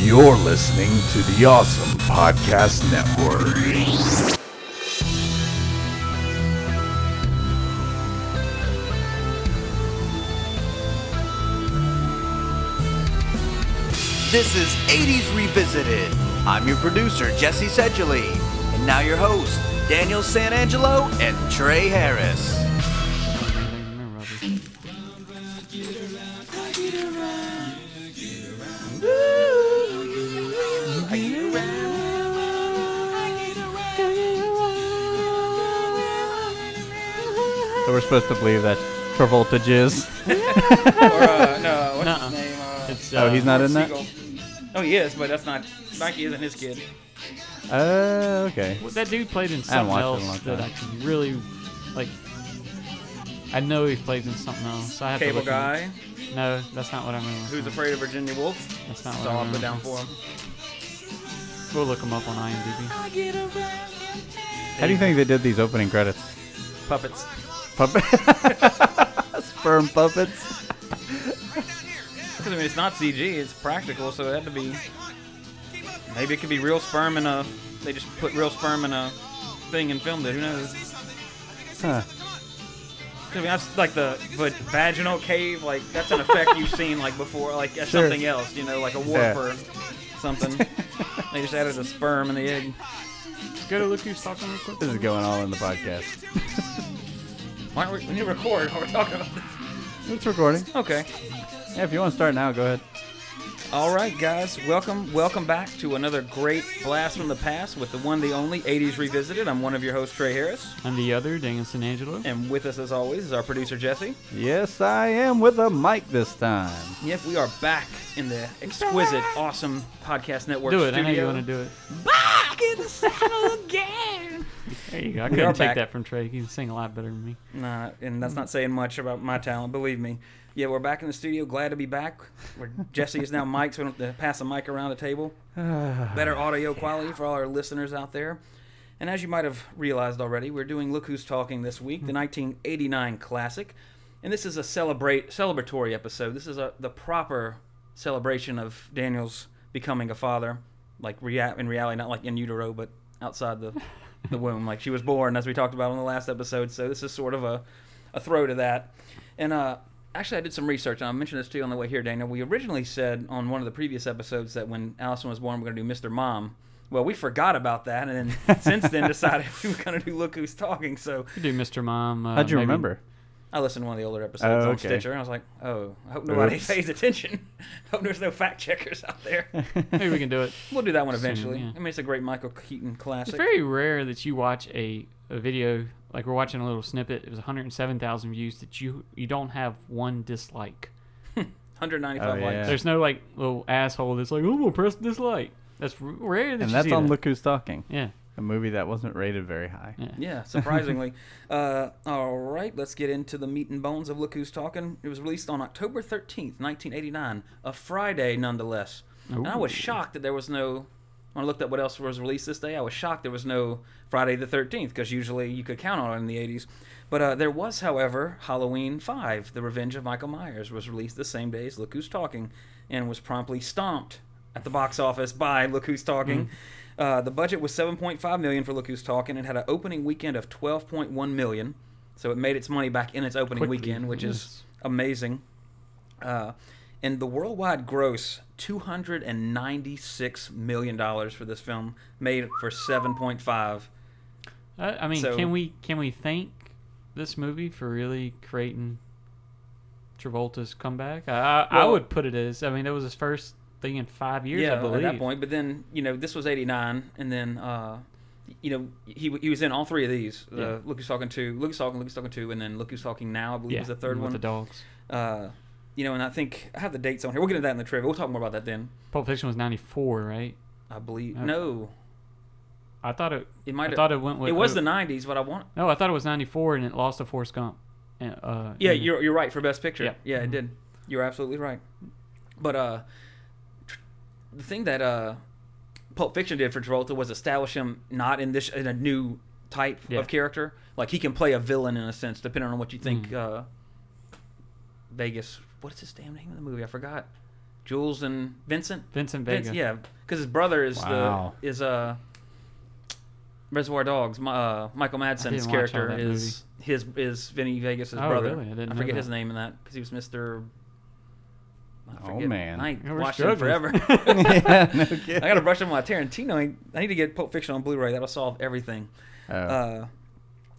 You're listening to the Awesome Podcast Network. This is 80s Revisited. I'm your producer, Jesse Sedgley. And now your host, Daniel Sanangelo and Trey Harris. Supposed to believe that Travolta jizz. or uh, no, what's Nuh-uh. his name? Uh, It's, Oh, uh, he's not in that. Segal. Oh, he is, but that's not. Nike isn't his kid. Uh, okay. Well, that dude played in haven't something watched it in a else long that I can really like. I know he plays in something else. I have Cable to look guy him- No, that's not what I'm gonna. who's afraid of Virginia Woolf. That's not That's what all I'm I put gonna. down for him. We'll look him up on IMDb. How do you think they did these opening credits? Puppets. Puppet. Sperm puppets. Because I mean, it's not CG; it's practical, so it had to be. Maybe it could be real sperm in a. They just put real sperm in a thing and filmed it. Who knows? Huh. 'Cause, I mean, that's like the va- vaginal cave. Like that's an effect you've seen like before, like Sure. something else. You know, like a warp Yeah. or something. they just added a sperm in the egg. Go to look who's talking real quick. This is going all in the podcast. Why don't we, we need to record while we're talking about this? It's recording. Okay. Yeah, if you want to start now, go ahead. All right, guys. Welcome, welcome back to another great blast from the past with the one, the only 80s revisited. I'm one of your hosts, Trey Harris, And the other, Daniel San Angelo. and with us, as always, is our producer Jesse. Yes, I am with a mic this time. Yep, we are back in the exquisite, awesome podcast network Do it. studio. I know you want to do it. Back in the saddle again. There you go. I couldn't take back. that from Trey. He can sing a lot better than me. Nah, and that's not saying much about my talent, believe me. Yeah, we're back in the studio. Glad to be back. Where Jesse is now mic, so we don't have to pass a mic around the table. Better audio quality for all our listeners out there. And as you might have realized already, we're doing Look Who's Talking this week, the 1989 classic. And this is a celebrate celebratory episode. This is a the proper celebration of Daniel's becoming a father, like rea- in reality, not like in utero, but outside the the womb. Like she was born, as we talked about on the last episode. So this is sort of a a throw to that. And uh, actually, I did some research, and I mentioned this to you on the way here, Daniel. We originally said on one of the previous episodes that when Allison was born, we're going to do Mr. Mom. Well, we forgot about that, and then since then decided we were going to do Look Who's Talking. So You do Mr. Mom. Uh, How'd you maybe- remember? I listened to one of the older episodes Oh, on. Stitcher, and I was like, oh, I hope nobody Oops. pays attention. hope there's no fact checkers out there. Maybe we can do it. We'll do that one Soon, eventually. yeah. I mean, it's a great Michael Keaton classic. It's very rare that you watch a, a video like we're watching a little snippet. It was 107,000 views that you you don't have one dislike. 195 Oh, yeah. likes. There's no like little asshole that's like, oh, we'll press dislike. That's rare that And that's on that. Look Who's Talking, Yeah, a movie that wasn't rated very high. yeah. Yeah, surprisingly. uh, all right, let's get into the meat and bones of Look Who's Talking. It was released on October 13th, 1989, a Friday nonetheless. And I was shocked that there was no. When I looked at what else was released this day, I was shocked there was no Friday the 13th because usually you could count on it in the 80s. But uh, there was, however, Halloween 5, The Revenge of Michael Myers, was released the same day as Look Who's Talking and was promptly stomped at the box office by Look Who's Talking. Uh, the budget was 7.5 million for Look Who's Talking. and had an opening weekend of 12.1 million, so it made its money back in its opening Quickly, weekend, which is amazing. Uh, and the worldwide gross, two hundred and ninety-six million dollars for this film, made for seven point five. I, mean, So- can we can we thank this movie for really creating Travolta's comeback? I I, I would put it as. I mean, it was his first thing in five years. Yeah, I believe. at that point. But then you know this was eighty-nine, and then uh, you know he he was in all three of these. Uh, Yeah. Look who's talking to, Look who's talking, Look who's talking to, and then Look who's talking now. I believe Yeah, was the third with one. the dogs. uh, you know, and I think I have the dates on here. We'll get into that in the trivia. We'll talk more about that then. Pulp Fiction was ninety four, right? I believe Okay. no, I thought it. it might. I thought it went with. It was uh, the '90s, but I want. No, I thought it was ninety four, and it lost to Forrest Gump. And, uh, Yeah, and- you're you're right for best picture. Yeah. Yeah, it Mhm. did. You're absolutely right. But uh, tr- the thing that uh, Pulp Fiction did for Travolta was establish him not in this in a new type Yeah. of character. Like he can play a villain in a sense, depending on what you think. Mm. Uh, Vegas. What's his damn name in the movie? I forgot. Jules and Vincent. Vincent Vince, Vega. yeah, because his brother is Wow. the is uh Reservoir Dogs. My, uh, Michael Madsen's didn't watch all character that is his is Vinny Vegas' Oh, brother. really? I didn't know forget that. his name in that because he was Mister. I Oh, man. I ain't Yeah, we're watched him struggling. forever. yeah, no. I gotta brush up on my Tarantino. I need to get Pulp Fiction on Blu-ray. That'll solve everything. Oh. Uh,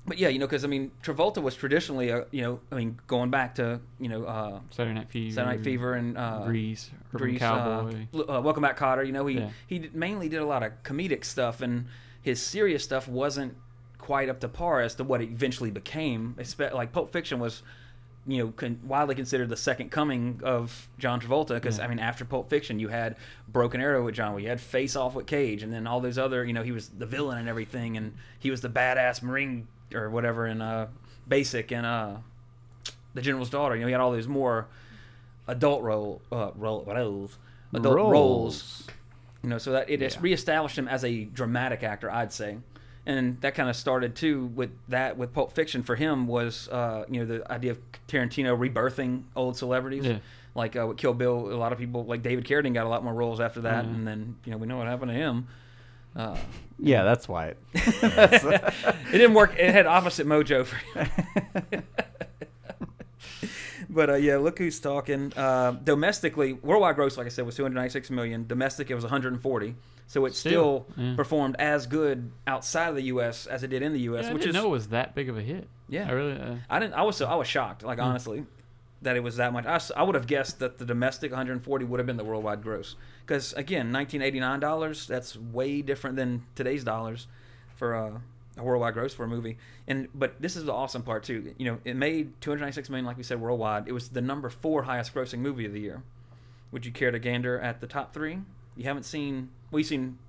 but yeah, you know, because I mean, Travolta was traditionally, a, you know, I mean, going back to you know, uh, Saturday Night Fever. Saturday Night Fever and uh, Grease. Urban Grease, Cowboy. Uh, uh, Welcome Back, Kotter. You know, he Yeah. he mainly did a lot of comedic stuff, and his serious stuff wasn't quite up to par as to what it eventually became. Like Pulp Fiction was, you know, con- widely considered the second coming of John Travolta. Because Yeah. I mean, after Pulp Fiction, you had Broken Arrow with John, Woo, you had Face Off with Cage, and then all those other, you know, he was the villain and everything, and he was the badass Marine or whatever in uh, Basic and uh, the General's Daughter. You know, he had all those more adult role uh, role roles, adult roles. You know, so that it Yeah. reestablished him as a dramatic actor, I'd say, and that kind of started too with that with Pulp Fiction. For him was uh, you know the idea of Tarantino rebirthing old celebrities. Yeah. Like uh, with Kill Bill, a lot of people like David Carradine got a lot more roles after that, Mhm. and then you know we know what happened to him. Uh, yeah, that's why. It, it didn't work. It had opposite mojo for him. but uh, yeah, look who's talking. Uh, domestically, worldwide gross, like I said, was 296 million. Domestic, it was 140. So it still, Still, yeah. performed as good outside of the U.S. as it did in the U.S., Yeah, I which didn't is know it was that big of a hit. Yeah. I really. Uh, I didn't. I was so I was shocked. Like honestly, that it was that much. I, I would have guessed that the domestic 140 would have been the worldwide gross. Because again, 1989 dollars. That's way different than today's dollars for uh, a worldwide gross for a movie. And but this is the awesome part too. You know, it made 296 million, like we said, worldwide. It was the number four highest grossing movie of the year. Would you care to gander at the top three? You haven't seen. We've seen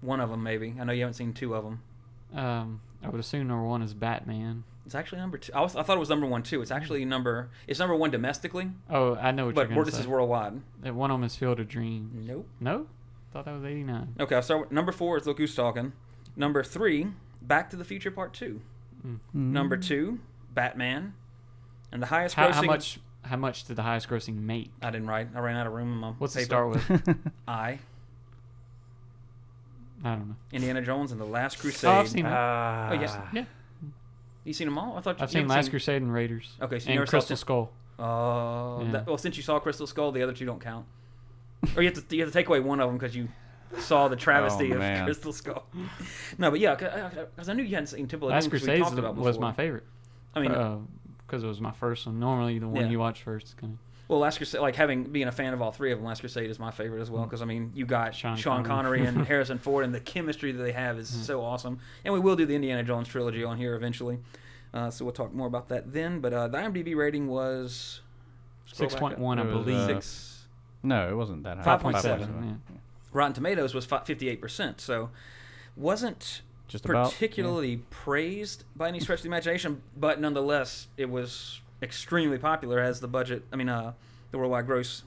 one of them, maybe. I know you haven't seen two of them. um, I would assume number one is Batman. It's actually number two. I, was, I thought it was number one too. It's actually number. It's number one domestically, Oh, I know what but you're going to this to is worldwide. That one of them is Field of Dreams. Nope. No, thought that was '89. Okay, I'll start with number four is Look Who's Talking. Number three, Back to the Future Part Two. Number two, Batman. And the highest How, grossing. how much? How much did the highest grossing make? I didn't write. I ran out of room in my. What's it paper. start with? I. I don't know. Indiana Jones and the Last Crusade. Oh, I've seen that. Ah. Oh, yes. yeah, You seen them all? I thought you I've seen haven't Last Crusade and Raiders. Okay, so you and never Crystal Tim- Skull. Oh, Yeah. well, since you saw Crystal Skull, the other two don't count. or you have to you have to take away one of them because you saw the travesty Oh, of man. Crystal Skull. no, but yeah, because I knew you hadn't seen Temple of Last Doom 'cause Crusade was before. my favorite. I mean, because it was my first one. Normally, the one Yeah. you watch first is kind of. well, Last Crusade, like having being a fan of all three of them, Last Crusade is my favorite as well because I mean, you got Sean, Sean Connery Connery. and Harrison Ford, and the chemistry that they have is so awesome. And we will do the Indiana Jones trilogy on here eventually, uh, so we'll talk more about that then. But uh, the IMDb rating was scroll back Six up. point one, I believe. uh, Six. No, it wasn't that high. 5.7, 5.7. yeah. Rotten Tomatoes was fifty eight percent, so wasn't Just about. particularly praised by any stretch of the imagination, but nonetheless, it was extremely popular as the budget. I mean, uh, the worldwide gross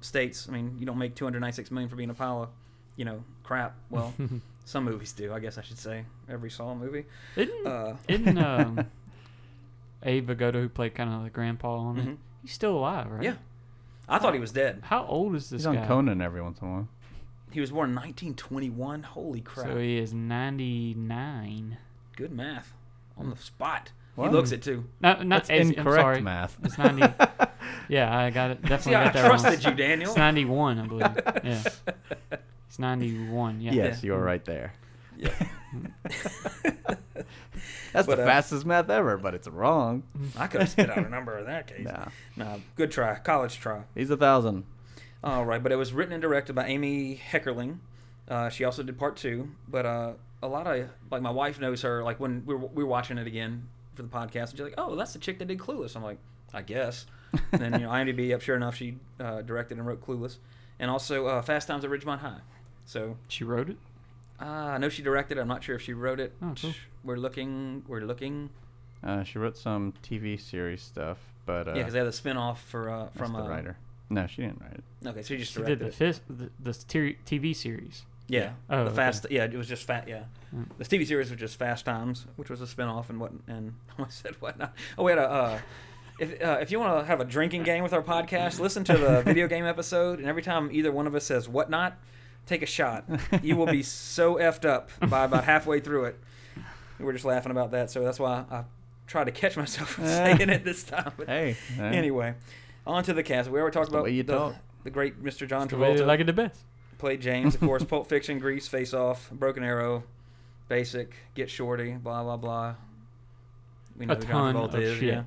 states. I mean, you don't make two hundred ninety six million for being a pile of, you know, crap. Well, some movies do, I guess I should say. Every Saw movie. Isn't, Uh, isn't um, Abe Vigoda, who played kind of the grandpa on Mhm. it, he's still alive, right? Yeah, I thought he was dead. How old is this He's on guy? Conan every once in a while. He was born in nineteen twenty one. Holy crap! So he is 99. Good math on the spot. What? He looks it too. No, not That's as, incorrect sorry. math. It's 90. yeah, I got it. Definitely See, I got that trusted wrong. you, Daniel. It's 91, I believe. Yeah. It's 91. Yeah. Yes, Yeah. you are right there. Yeah. That's But, the uh, fastest math ever, but it's wrong. I could have spit out a number in that case. Nah. No, good try. College try. He's a thousand. All right, but it was written and directed by Amy Heckerling. Uh, she also did part two, but uh, a lot of like my wife knows her. Like when we were, we were watching it again for the podcast, and she's like, "Oh, that's the chick that did Clueless." I'm like, "I guess." and then you know, IMDb up. Sure enough, she uh, directed and wrote Clueless, and also uh, Fast Times at Ridgemont High. So She wrote it? uh, I know she directed. I'm not sure if she wrote it. Oh, cool. We're looking. We're looking. Uh, she wrote some TV series stuff, but uh, yeah, because they had a spin off for uh, from the uh, write No, she didn't write it. Okay, so she just She directed did the, it. fifth, the, the ter- TV series. Yeah. Oh, the okay. fast. Yeah, it was just fat. Yeah. Mm. The TV series was just Fast Times, which was a spinoff and what and I said what not. Oh, we had a uh, if uh, if you want to have a drinking game with our podcast, listen to the video game episode, and every time either one of us says whatnot, take a shot. You will be so effed up by about halfway through it. We were just laughing about that, so that's why I tried to catch myself from saying it this time. But Hey. uh, anyway, on to the cast. We already talked the about way you the, talk. the great Mr. John The way they Travolta. like it the best. played James, of course. Pulp Fiction, Grease, Face Off, Broken Arrow, Basic, Get Shorty, blah blah blah. We know A who John ton Travolta of is. shit. Yeah.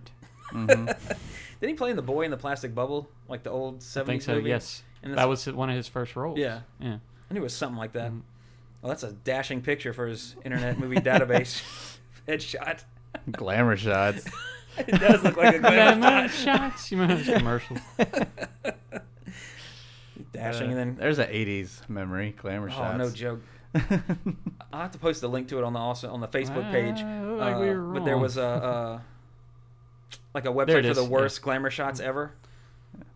mhm. Did he play in The Boy in the Plastic Bubble, like the old I seventies think so. movie? Yes, And that that's- was one of his first roles. Yeah. Yeah. I knew it was something like that. Mhm. Well, that's a dashing picture for his Internet Movie Database headshot. Glamour shots. It does look like a glamour Glamour shot. shots. You remember those commercials? Dashing, Uh, and then there's an '80s memory. Glamour shots. oh shots. no joke. I'll have to post a link to it on the also on the Facebook page. Ah, look like we Uh, were but there wrong. was a uh, like a There website it for the is, worst glamour shots ever.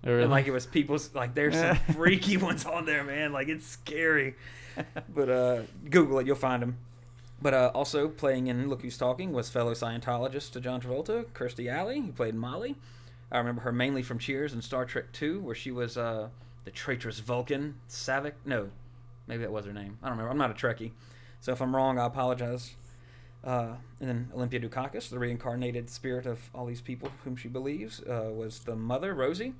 Really? And like it was people's like there's some freaky ones on there, man. Like it's scary. But uh Google it, you'll find them. But uh, also playing in Look Who's Talking was fellow Scientologist to John Travolta, Kirstie Alley, who played Molly. I remember her mainly from Cheers and Star Trek II, where she was uh, the traitorous Vulcan Saavik. No, maybe that was her name. I don't remember. I'm not a Trekkie, so if I'm wrong, I apologize. Uh, and then Olympia Dukakis, the reincarnated spirit of all these people whom she believes, uh, was the mother, Rosie.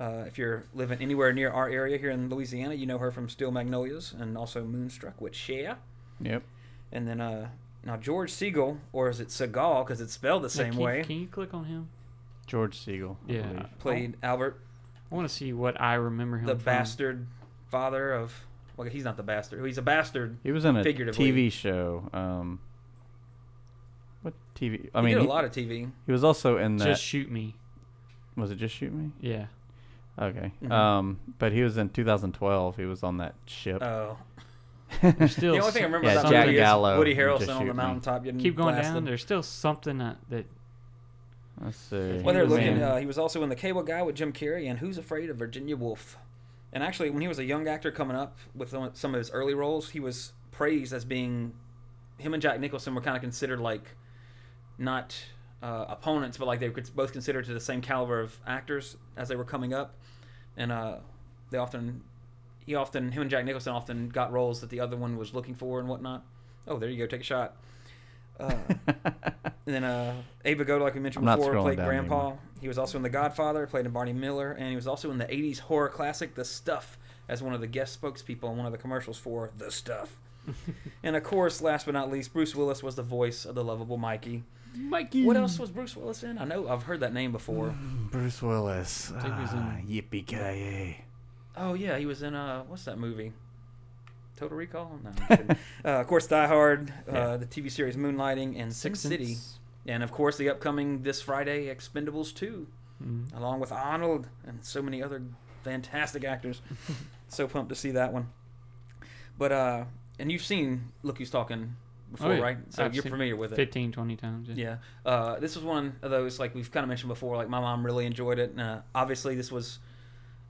Uh, if you're living anywhere near our area here in Louisiana, you know her from Steel Magnolias and also Moonstruck with Cher. Yep. And then uh, now George Segal, or is it Seagal because it's spelled the Now, same can, way, Can you click on him? George Segal. Yeah. believe. played Albert, I want to see what I remember him the from. bastard father of. Well, he's not the bastard. He's a bastard. He was in a TV show. Um, what TV? I he mean, did a he, lot of TV. he was also in that. Just shoot me. was it Just Shoot Me? Yeah. Okay. Mhm. Um, but he was in 2012. He was on that ship. Oh, There's still the only thing I remember Yeah, about Jack that Gallo is Woody Harrelson on the Me. mountaintop getting keep going blasted. down. There's still something that, that Let's see. When they're looking. Uh, he was also in The Cable Guy with Jim Carrey and Who's Afraid of Virginia Woolf. And actually, when he was a young actor coming up with some some of his early roles, he was praised as being. Him and Jack Nicholson were kind of considered like, not uh, opponents, but like they were both considered to the same caliber of actors as they were coming up, and uh, they often, he often, him and Jack Nicholson often got roles that the other one was looking for and whatnot. Oh, there you go, take a shot. Uh, and then uh, Abe Vigoda, like we mentioned I'm before, played Grandpa. anymore. He was also in The Godfather, played in Barney Miller, and he was also in the 80s horror classic The Stuff as one of the guest spokespeople on one of the commercials for The Stuff. and of course, last but not least, Bruce Willis was the voice of the lovable Mikey. Mikey. What else was Bruce Willis in? I know I've heard that name before. Bruce Willis. think he was in- Ah, Yippee ki Oh yeah, he was in uh, what's that movie? Total Recall? No. Uh, of course, Die Hard, uh, Yeah. the TV series Moonlighting, and Sin Sixth City, and of course the upcoming this Friday Expendables 2. Mhm. along with Arnold and so many other fantastic actors. so pumped to see that one. But uh, and you've seen Look Who's Talking before, Oh, yeah. right? So I've you're familiar with it. 15, 20 times. Yeah. Yeah. Uh, this was one of those like we've kind of mentioned before. Like my mom really enjoyed it. And, uh, obviously, this was.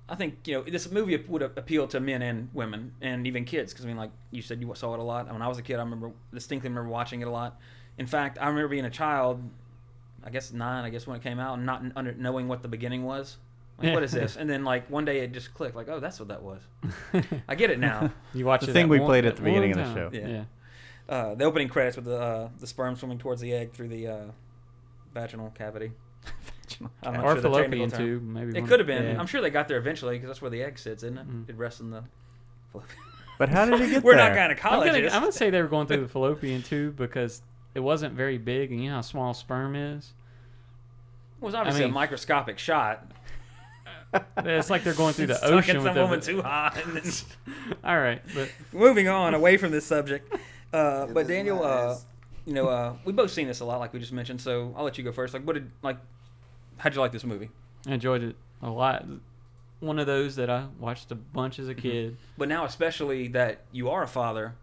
I think you know this movie would appeal to men and women and even kids because I mean, like you said, you saw it a lot. When I was a kid, I remember distinctly remember watching it a lot. In fact, I remember being a child. I guess nine. I guess when it came out, and not under, knowing what the beginning was. Like, what is this? And then like one day it just clicked. Like, oh, that's what that was. I get it now. You watch The it thing we one- played at the beginning of the show. Yeah. Yeah. Uh, the opening credits with the uh, the sperm swimming towards the egg through the uh, vaginal cavity. I'm not Or sure the technical fallopian term. tube, maybe. It could have been. yeah. I'm sure they got there eventually because that's where the egg sits, isn't it? Mm. It rests in the. Fallopian. But how did he get there? We're there? not I'm gonna, gynecologists. I'm gonna say they were going through the fallopian tube because it wasn't very big, and you know how small sperm is. it was obviously mean- a microscopic shot. It's like they're going through the Stuck ocean in with some woman too hot. Then All right, but moving on away from this subject. Uh, but Daniel, uh, you know, uh, we both seen this a lot, like we just mentioned. So I'll let you go first. Like, what did like? How'd you like this movie? I enjoyed it a lot. One of those that I watched a bunch as a kid. But now, especially that you are a father,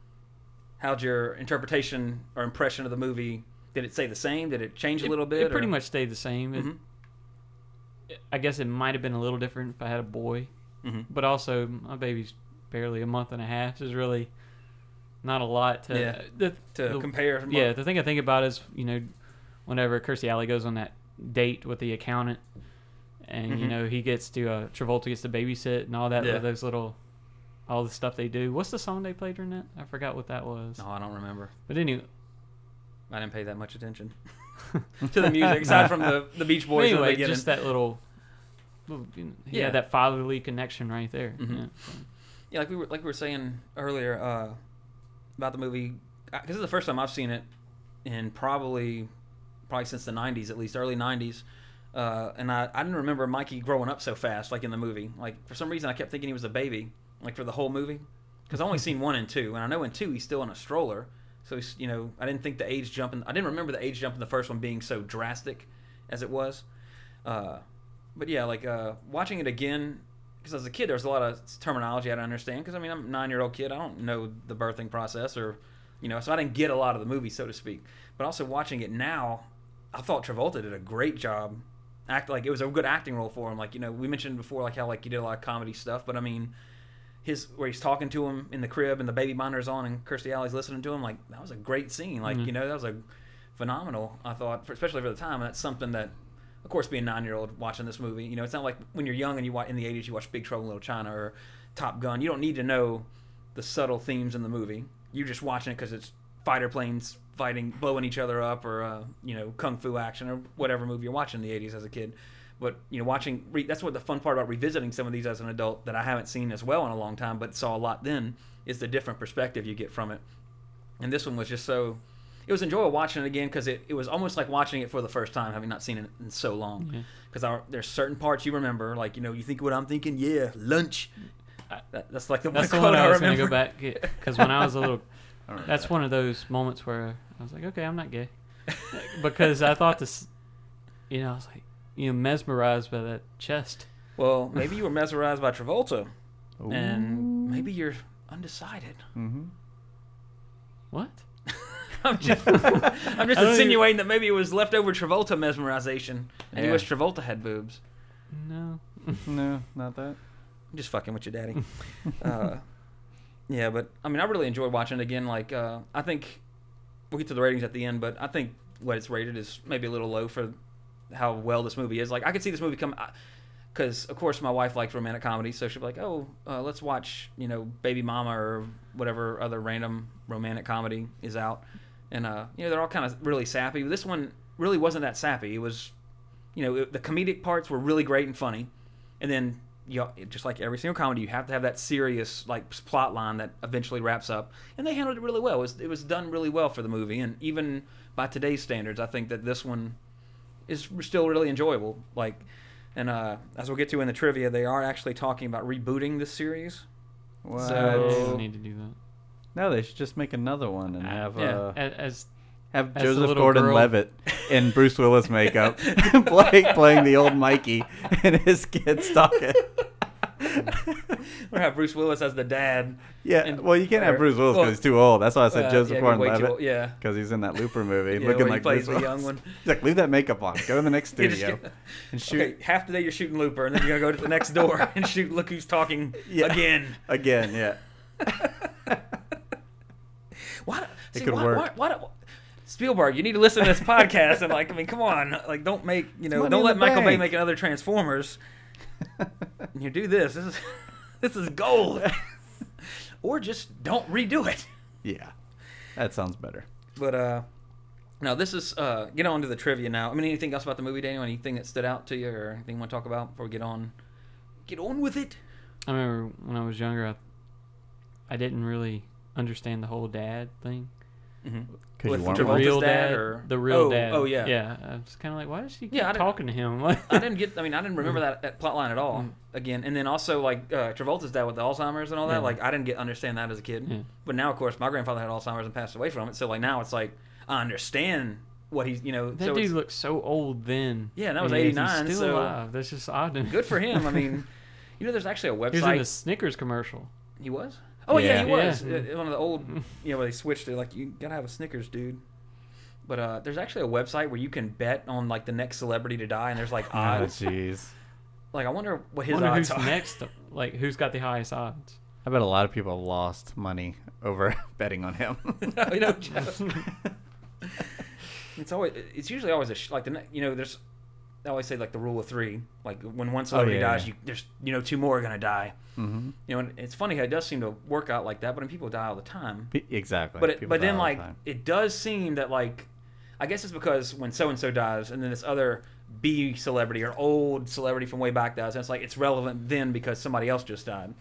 how'd your interpretation or impression of the movie? Did it stay the same? Did it change a It- little bit? It pretty much stayed the same. It- Mhm. I guess it might have been a little different if I had a boy, Mhm. but also my baby's barely a month and a half. So there's really not a lot to. Yeah. The, to the- compare. yeah, the thing I think about is you know, whenever Kirstie Alley goes on that date with the accountant, and you Mhm. know he gets to uh, Travolta gets to babysit and all that. Yeah. Those little, all the stuff they do. What's the song they played during that? I forgot what that was. No, I don't remember. But anyway, I didn't pay that much attention to the music, aside from the the Beach Boys. anyway, just that little. little you Yeah. that fatherly connection right there. Mhm. Yeah, so. Yeah, like we were like we were saying earlier uh, about the movie, because this is the first time I've seen it in probably probably since the '90s, at least early '90s. Uh, and I, I didn't remember Mikey growing up so fast, like in the movie. Like for some reason, I kept thinking he was a baby, like for the whole movie, because I only seen one and two, and I know in two he's still in a stroller. So you know, I didn't think the age jump. In, I didn't remember the age jump in the first one being so drastic as it was. Uh, but yeah, like uh, watching it again, because as a kid, there was a lot of terminology I didn't understand. Because I mean, I'm a nine year old kid. I don't know the birthing process, or you know, so I didn't get a lot of the movie, so to speak. But also watching it now, I thought Travolta did a great job. Act like it was a good acting role for him. Like you know, we mentioned before, like how like he did a lot of comedy stuff. But I mean, his where he's talking to him in the crib and the baby monitor's on and Kirstie Alley's listening to him. Like that was a great scene. Like Mhm. you know, that was a phenomenal. I thought, for, especially for the time. And that's something that of course, being a nine year old watching this movie, you know, it's not like when you're young and you watch in the '80s, you watch Big Trouble in Little China or Top Gun. You don't need to know the subtle themes in the movie. You're just watching it because it's fighter planes fighting, blowing each other up, or uh, you know, kung fu action, or whatever movie you're watching in the '80s as a kid. But you know, watching re- that's what the fun part about revisiting some of these as an adult that I haven't seen as well in a long time, but saw a lot then is the different perspective you get from it. And this one was just so it was enjoyable watching it again because it, it was almost like watching it for the first time, having not seen it in so long. Yeah. Because there's certain parts you remember, like you know, you think what I'm thinking, yeah, lunch. That, that's like the That's one the one quote I was gonna go back because when I was a little, that's that. one of those moments where I was like, okay, I'm not gay, because I thought this, you know, I was like, you know, mesmerized by that chest. Well, maybe you were mesmerized by Travolta, Ooh. and maybe you're undecided. Mhm. What? I'm just, I'm just I don't even- insinuating that maybe it was leftover Travolta mesmerization, and he Yeah. was Travolta had boobs. No. No, not that. I'm just fucking with your Daddy. uh, yeah, but I mean, I really enjoyed watching it again. Like, uh, I think we'll get to the ratings at the end, but I think what it's rated is maybe a little low for how well this movie is. Like, I could see this movie come because, of course, my wife likes romantic comedy, so she'll be like, "Oh, uh, let's watch, you know, Baby Mama or whatever other random romantic comedy is out." And uh, you know, they're all kind of really sappy. This one really wasn't that sappy. It was, you know, it, the comedic parts were really great and funny, and then you know, just like every single comedy, you have to have that serious like plot line that eventually wraps up, and they handled it really well. It was, it was done really well for the movie, and even by today's standards, I think that this one is still really enjoyable. Like, and uh, as we'll get to in the trivia, they are actually talking about rebooting this series. What? So- I Oh. didn't need to do that. no, they should just make another one and have Yeah. uh, As, as have As Joseph Gordon-Levitt in Bruce Willis makeup, play, playing the old Mikey, and his kids talking. Or have Bruce Willis as the dad. Yeah, And- well, you can't have Bruce Willis because well, he's too old. That's why I said Uh, Joseph yeah, Gordon-Levitt yeah. because he's in that Looper movie, Yeah, looking like plays Bruce the young one. He's like, leave that makeup on. Go to the next studio and shoot Okay, half the day you're shooting Looper, and then you're gonna go to the next door and shoot. Look who's talking Yeah. again. again. Yeah. Why? It see, could why, work. Why, why, Spielberg, you need to listen to this podcast and like, I mean, come on, like, don't make you know, don't let the Michael Bay make another Transformers. you do this. This is this is gold. or just don't redo it. Yeah. That sounds better. But uh, now this is uh, get on to the trivia now. I mean, anything else about the movie, Daniel? Anything that stood out to you, or anything you want to talk about before we get on? Get on with it. I remember when I was younger, I, I didn't really understand the whole dad thing. Mm-hmm. Because With you weren't Travolta's real dad, dad, or- the real Oh, dad. oh, yeah. yeah. I was kind of like, why is she keep Yeah, I didn't- talking to him? Like, I didn't get. I mean, I didn't remember that, that plot line at all. Mm. Again, and then also like uh, Travolta's dad with the Alzheimer's and all that. Yeah. Like I didn't get understand that as a kid. Yeah. But now, of course, my grandfather had Alzheimer's and passed away from it. So like now it's like I understand what he's you know. that so dude it's looked so old then. Yeah, and that was And he's 89, Still so- alive. That's just odd. to me. good for him. I mean, you know, there's actually a He was in the website. Snickers commercial. He was. Oh yeah, Yeah. he was. Yeah. Uh, One of the old, you know, where they switched it. Like you gotta have a Snickers, dude. But uh, there's actually a website where you can bet on like the next celebrity to die, and there's like odds. Oh, jeez. like I wonder what his Wonder odds who's are. next. Like, who's got the highest odds? I bet a lot of people have lost money over betting on him. no, you know, Joe. it's always it's usually always a sh- like the ne- you know there's they always say like the rule of three. Like when one celebrity Oh, yeah, dies, yeah. you there's you know two more are gonna die. Mm-hmm. You know, and it's funny how it does seem to work out like that, but I mean, people die all the time. Exactly. But it, but then all the like it does seem that like I guess it's because when so and so dies and then this other B celebrity or old celebrity from way back dies, and it's like it's relevant then because somebody else just died.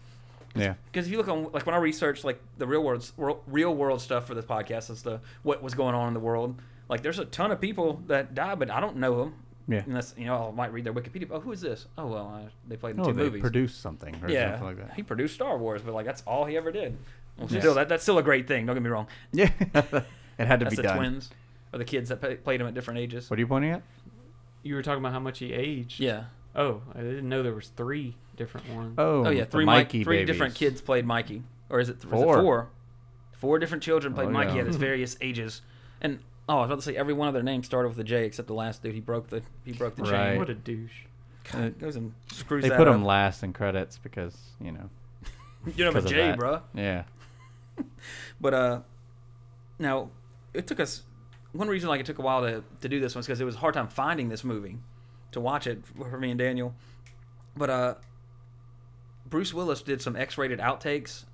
yeah, Because if you look on like when I research like the real world world- real world stuff for this podcast as to what was going on in the world, like there's a ton of people that died, but I don't know them. Yeah. Unless you know, I might read their Wikipedia. Oh, who is this? Oh well, uh, they played in Oh, two they movies. produced something or yeah, something like that. he produced Star Wars, but like that's all he ever did. Well, Yes. Still, that, that's still a great thing. Don't get me wrong. Yeah, it had to That's be the done. twins or the kids that pa- played him at different ages. What are you pointing at? You were talking about how much he aged. Yeah. Oh, I didn't know there was three different ones. Oh, Oh yeah, the three Mike, Mikey three babies. different kids played Mikey, or is it, th- was it Four. four? Four different children played Oh, Mikey yeah. at his various ages, and oh, I was about to say every one of their names started with a J except the last dude. He broke the he broke the Right. chain. What a douche. God, goes and screws They that put up. him last in credits because you know. you don't have a J, bro. Yeah. But uh, now it took us one reason like it took a while to to do this one is because it was a hard time finding this movie to watch it for me and Daniel. But uh, Bruce Willis did some X-rated outtakes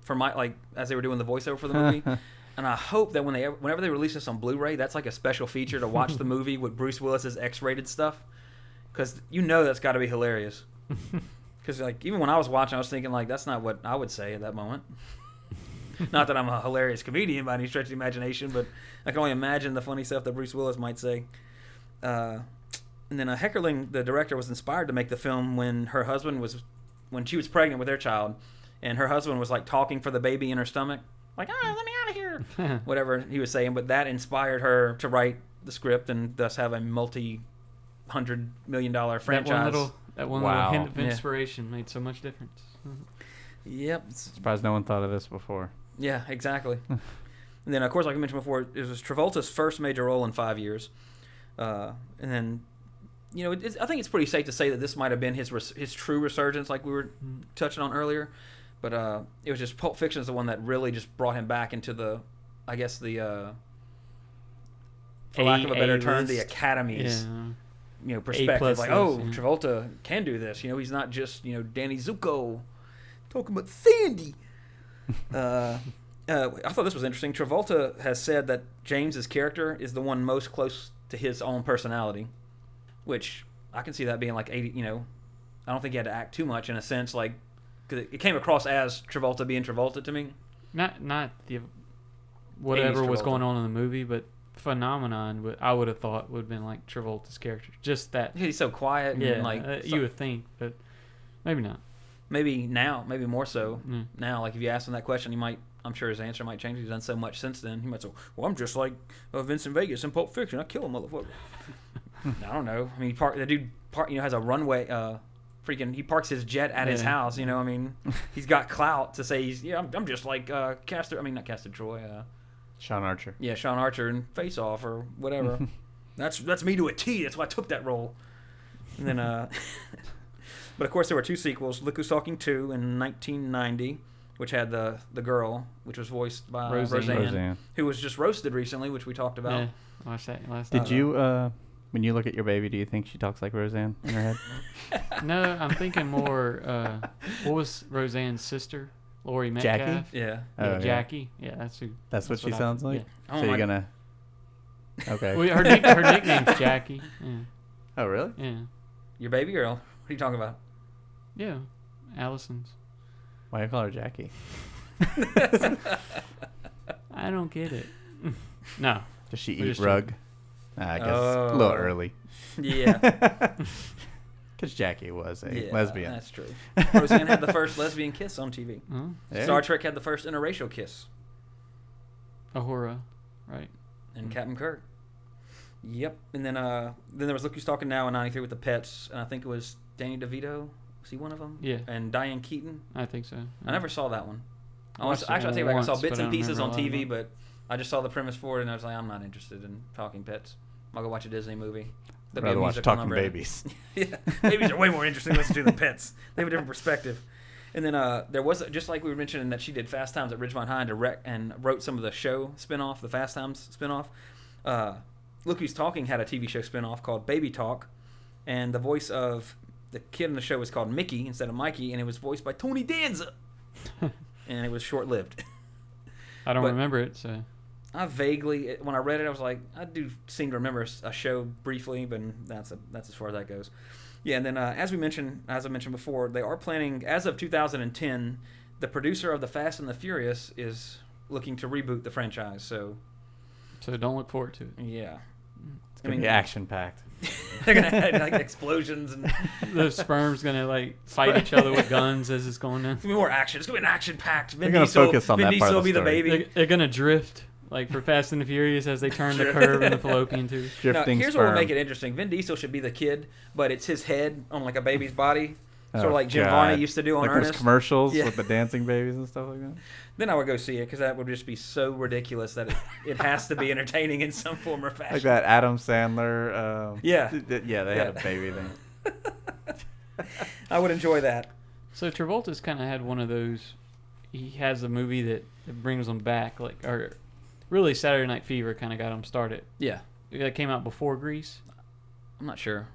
for my like as they were doing the voiceover for the movie. And I hope that when they whenever they release this on Blu-ray, that's like a special feature to watch the movie with Bruce Willis's X-rated stuff, because you know that's got to be hilarious. Because like even when I was watching, I was thinking like that's not what I would say at that moment. not that I'm a hilarious comedian by any stretch of the imagination, but I can only imagine the funny stuff that Bruce Willis might say. Uh, and then uh, Heckerling, the director, was inspired to make the film when her husband was, when she was pregnant with their child, and her husband was like talking for the baby in her stomach, like "Ah, let me out of here," whatever he was saying. But that inspired her to write the script and thus have a multi-hundred million dollar franchise. That one little that one Wow. little hint of Yeah. inspiration made so much difference. Yep, Surprised no one thought of this before. Yeah, exactly. and then, of course, like I mentioned before, it was Travolta's first major role in five years. Uh, and then, you know, it, it's, I think it's pretty safe to say that this might have been his res- his true resurgence, like we were touching on earlier. But uh, it was just Pulp Fiction is the one that really just brought him back into the, I guess the, uh, for lack of a better term, the Academy's Yeah. you know perspective. Like, list, oh, yeah. Travolta can do this. You know, he's not just you know Danny Zuko talking about Sandy. uh, uh, I thought this was interesting. Travolta has said that James's character is the one most close to his own personality, which I can see that being like eighty. You know, I don't think he had to act too much in a sense. Like, cause it, it came across as Travolta being Travolta to me. Not not the whatever was going on in the movie, but phenomenon. I would have thought would have been like Travolta's character. Just that. He's so quiet. Yeah, and like uh, you would think, but maybe not. maybe now, maybe more so. Mm. now. Like if you ask him that question, he might. I'm sure his answer might change. He's done so much since then. He might say, "Well, I'm just like uh, Vincent Vegas in Pulp Fiction. I kill a motherfucker." I don't know. I mean, he park the dude park. You know, has a runway. Uh, freaking, he parks his jet at his house. You know, I mean, he's got clout to say he's. Yeah, I'm, I'm just like uh, Castor. I mean, not Castor Troy. Uh, Sean Archer. yeah, Sean Archer in Face Off or whatever. that's that's me to a T. That's why I took that role. And then, uh, but of course, there were two sequels: Look Who's Talking Two in 1990, which had the the girl, which was voiced by Roseanne. Roseanne, Roseanne. who was just roasted recently, which we talked about. Yeah, watched that last. Time. Did you, uh, when you look at your baby, do you think she talks like Roseanne in her head? No, I'm thinking more. Uh, what was Roseanne's sister, Laurie Metcalf? Jackie? Yeah. Yeah, Oh, yeah. Jackie. Yeah, that's who. That's what she I- sounds like. yeah. Oh so my- you're gonna. Okay. Well, her, nick, her nickname's Jackie. Yeah, oh really? yeah, Your baby girl. What are you talking about? yeah. Allison's. Why do you call her Jackie? I don't get it. no, Does she We're eat just rug? Ah, I guess a little Oh. early. Yeah. Because Jackie was a yeah, lesbian. That's true. Roseanne had the first lesbian kiss on TV. oh, Yeah. Star Trek had the first interracial kiss. Uhura, right? and Mm. Captain Kirk. Yep. And then uh then there was Look Who's Talking Now in '93 with the pets, and I think it was Danny DeVito. Was he one of them? Yeah, And Diane Keaton. I think so. I never saw that one. I I was, watched it actually, I take it back. I saw bits and pieces on remember a lot TV, but I just saw the premise for it, and I was like, I'm not interested in talking pets. I'll go watch a Disney movie. A Rather watch talking babies. yeah, babies are way more interesting to listen to than pets. They have a different perspective. And then uh, there was just like we were mentioning that she did Fast Times at Ridgemont High and direct and wrote some of the show spinoff, the Fast Times spinoff. Uh, Look Who's Talking had a TV show spinoff called Baby Talk, and the voice of the kid in the show was called Mickey instead of Mikey, and it was voiced by Tony Danza, and it was short lived. I don't But- remember it, so I vaguely, when I read it, I was like, I do seem to remember a show briefly, but that's a, that's as far as that goes. Yeah, and then uh, as we mentioned, as I mentioned before, they are planning as of 2010. The producer of the Fast and the Furious is looking to reboot the franchise. So so don't look forward to it. yeah, It's gonna mean- be action packed. they're gonna have like explosions and The sperm's gonna like fight each other with guns as it's going down. It's gonna be more action. It's gonna be an action packed. Vin They're gonna Diesel, focus on Vin that Diesel part of will the be the baby. They're, they're gonna drift like for Fast and the Furious as they turn the curve in the fallopian tube. Now, Drifting here's what sperm. will make it interesting. Vin Diesel should be the kid, but it's his head on like a baby's body, sort Oh, of like Jim God. Varney used to do on like Ernest. those commercials Yeah. with the dancing babies and stuff like that. then I would go see it because that would just be so ridiculous that it, it has to be entertaining in some form or fashion. Like that Adam Sandler. Um, Yeah. th- th- yeah, they had a baby thing. I would enjoy that. So Travolta's kind of had one of those. He has a movie that, that brings him back, like or really Saturday Night Fever kind of got him started. Yeah, That came out before Grease. I'm not sure.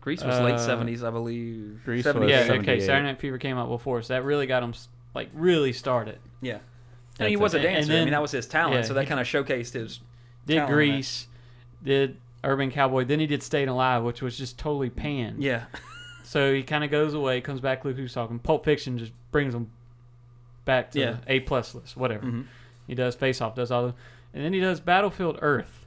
Grease was late Uh, '70s, I believe. Grease 70s. was yeah, okay. Saturday Night Fever came out before, so that really got him like really started. Yeah. And he was a it. And dancer. I mean, that was his talent. yeah, so that kind of showcased his. Did Talent on that. Grease, did Urban Cowboy, then he did Staying Alive, which was just totally panned. Yeah. So he kind of goes away, comes back. Look who's talking. Pulp Fiction just brings him back to Yeah. A plus list, whatever. hmm He does Face Off, does all the, and then he does Battlefield Earth.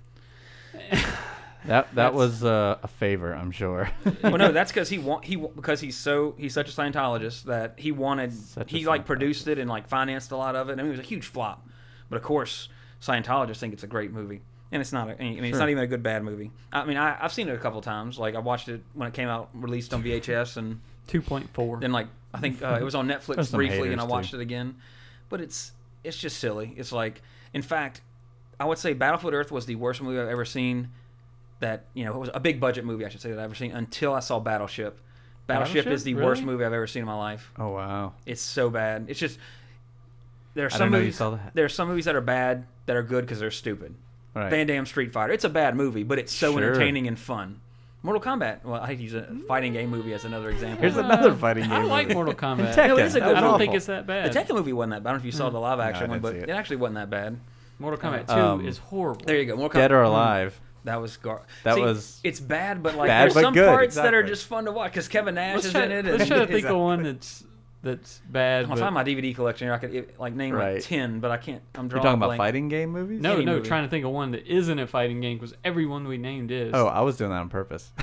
That that That's- was uh, a favor, I'm sure. well, no, that's because he want he wa- because he's so he's such a Scientologist that he wanted Such a he like produced it and like financed a lot of it. I mean, it was a huge flop, but of course, Scientologists think it's a great movie, and it's not. A, I mean, it's not even a good bad movie. I mean, I, I've seen it a couple times. Like I watched it when it came out, released on VHS, and Two point four. then like I think uh, it was on Netflix There's some briefly, and I watched it again. But it's it's just silly. It's like, in fact, I would say Battlefield Earth was the worst movie I've ever seen. That you know, it was a big budget movie, I should say that I've ever seen until I saw Battleship. Battleship, Battleship? is the worst movie I've ever seen in my life. oh wow! It's so bad. It's just there are I some didn't know you movies. saw that. There are some movies that are bad that are good because they're stupid. Right. Van Damme Street Fighter. It's a bad movie, but it's so Sure. entertaining and fun. Mortal Kombat. Well, I hate to use a fighting game movie as another example. Here's another fighting game. I like. Mortal Kombat. Tekken. No, it is a good was I don't awful. think it's that bad. the. Tekken movie wasn't that bad. I don't know if you saw hmm. the live action No, one, but it. it. actually wasn't that bad. Mortal Kombat Two Um, is horrible. There you go. Mortal Kombat. Dead or Alive. That was gar. That See, was- It's bad, but like Bad, there's but some good, parts that are just fun to watch because Kevin Nash let's is try, in it. let's and- try to think of one that's that's bad. I'll but- find my DVD collection. Here. I could like name Right. like ten, but I can't. I'm You're talking about fighting game movies? no, any no, movie. trying to think of one that isn't a fighting game because every one we named is. Oh, I was doing that on purpose.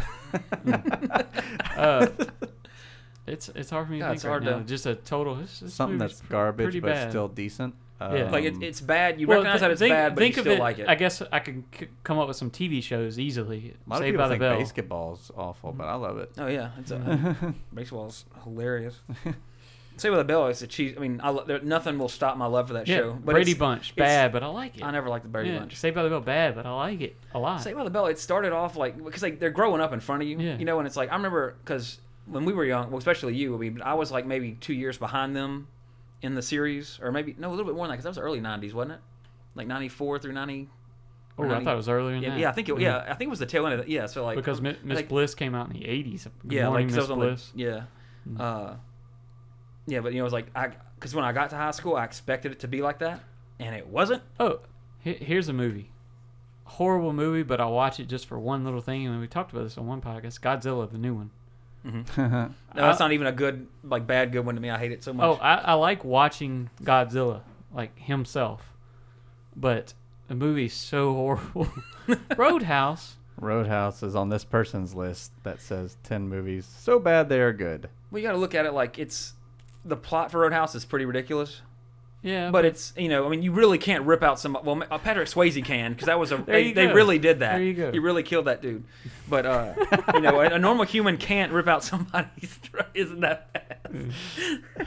Uh, it's it's hard for me Yeah, to it's think right hard now. to- Just a total. This, this Something that's pr- garbage but bad. still decent. Yeah. Like it, it's bad. You Well, recognize th- that it's think, bad, but think you of still it, like it. I guess I can c- come up with some TV shows easily. a lot of Saved people by the think Bell. basketball's awful, mm-hmm. but I love it. Oh yeah, it's uh, a, baseball's hilarious. Say with a bell, it's a cheese. I mean, I, lo- there, nothing will stop my love for that Yeah, show. But Brady it's- Bunch, it's- bad, but I like it. I never liked the Brady yeah, Bunch. Saved by the Bell, bad, but I like it a lot. Saved by the Bell, it started off like because like they're growing up in front of you, Yeah. you know, and it's like I remember because when we were young, well, especially you, I mean, I was like maybe two years behind them in the series, or maybe no, a little bit more than that because that was early '90s, wasn't it? Like '94 through '90. oh, I thought it was earlier than Yeah, that. yeah, I think it, yeah, I think it was the tail end of it. Yeah, so like because Miss like- Bliss came out in the '80s. Good yeah, morning, like I Miss on the- Bliss. yeah, Mm. uh, yeah, but you know, it was like I because when I got to high school, I expected it to be like that, and it wasn't. Oh, here's a movie. Horrible movie, but I'll watch it just for one little thing. And we talked about this on one podcast. Godzilla, the new one. Mm-hmm. No, that's not even a good like bad good one to me. I hate it so much. Oh, I, I like watching Godzilla, like himself, but the movie's so horrible. Roadhouse. Roadhouse is on this person's list that says 10 movies so bad they are good. well, you got to look at it like it's the plot for Roadhouse is pretty ridiculous. Yeah, But it's you know I mean you really can't rip out some well uh, Patrick Swayze can because that was a they, they really did that. There you go. he really killed that dude. But uh you know a, a normal human can't rip out somebody's throat. Isn't that bad?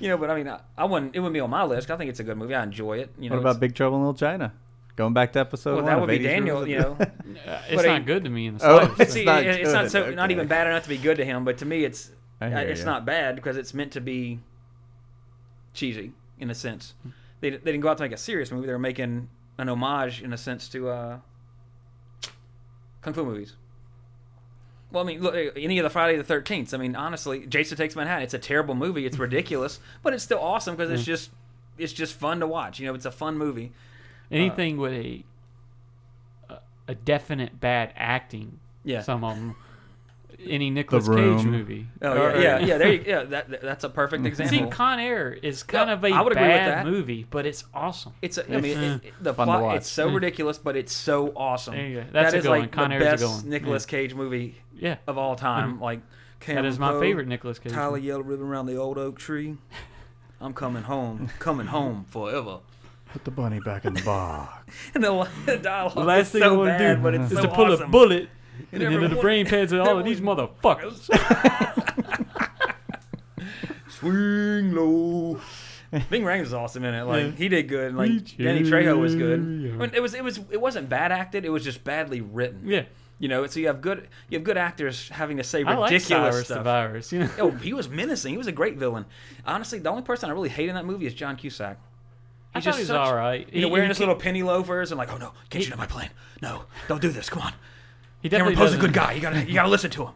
You know but I mean I, I wouldn't it wouldn't be on my list. I think it's a good movie. I enjoy it you know what about Big Trouble in Little China? Going back to episode well one. that would be Daniel you know. Uh, it's but not he- good to me in the Oh. It's See, not it's not good, so not even bad enough to be good to him but to me it's I it's ya. not bad because it's meant to be cheesy in a sense. They, they didn't go out to make a serious movie. They were making an homage in a sense to uh, kung fu movies. Well, I mean, look, uh, any of the Friday the Thirteenth. I mean, honestly, Jason Takes Manhattan. It's a terrible movie. It's ridiculous, but it's still awesome because it's mm. just it's just fun to watch. You know, it's a fun movie. Uh, Anything with a, a a definite bad acting. Yeah. Some of them. Any Nicolas Cage Room. movie. Oh Or- yeah, yeah, yeah. There, you, yeah. That, that- that's a perfect example. See, Con Air is kind Yeah, of a I would agree with bad that. movie, but it's awesome. It's a, I mean, it, it- the Fun to plot. watch. It's so mm. ridiculous, but it's so awesome. There you go. That's That a is good like one. Con the Air is a best good one. Nicolas Yeah. Cage movie Yeah, of all mm. time. Like that is my Cameron favorite Poe, Nicolas Cage. Tyler movie. Yellow ribbon around the old oak tree. I'm coming home, coming home forever. Put the bunny back in the box. And the, the dialogue last is thing I so want bad, to do but it's is so to pull awesome. a bullet And and into the brain pads of all of these motherfuckers. Swing low. Ving Rhames was awesome in it. Like Yeah. he did good. Like Reach Danny Trejo was good. I mean, it was it was it wasn't bad acted. It was just badly written. yeah, You know, so you have good you have good actors having to say I like ridiculous Cyrus the stuff. Virus. You know, Oh, he was menacing. He was a great villain. Honestly, the only person I really hate in that movie is John Cusack. I He's thought just he was such- all right. You know, He- wearing he his little penny loafers and like, oh no, get you to my plane. No, don't do this. Come on. He Cameron definitely Poe's a good guy. You gotta you gotta listen to him.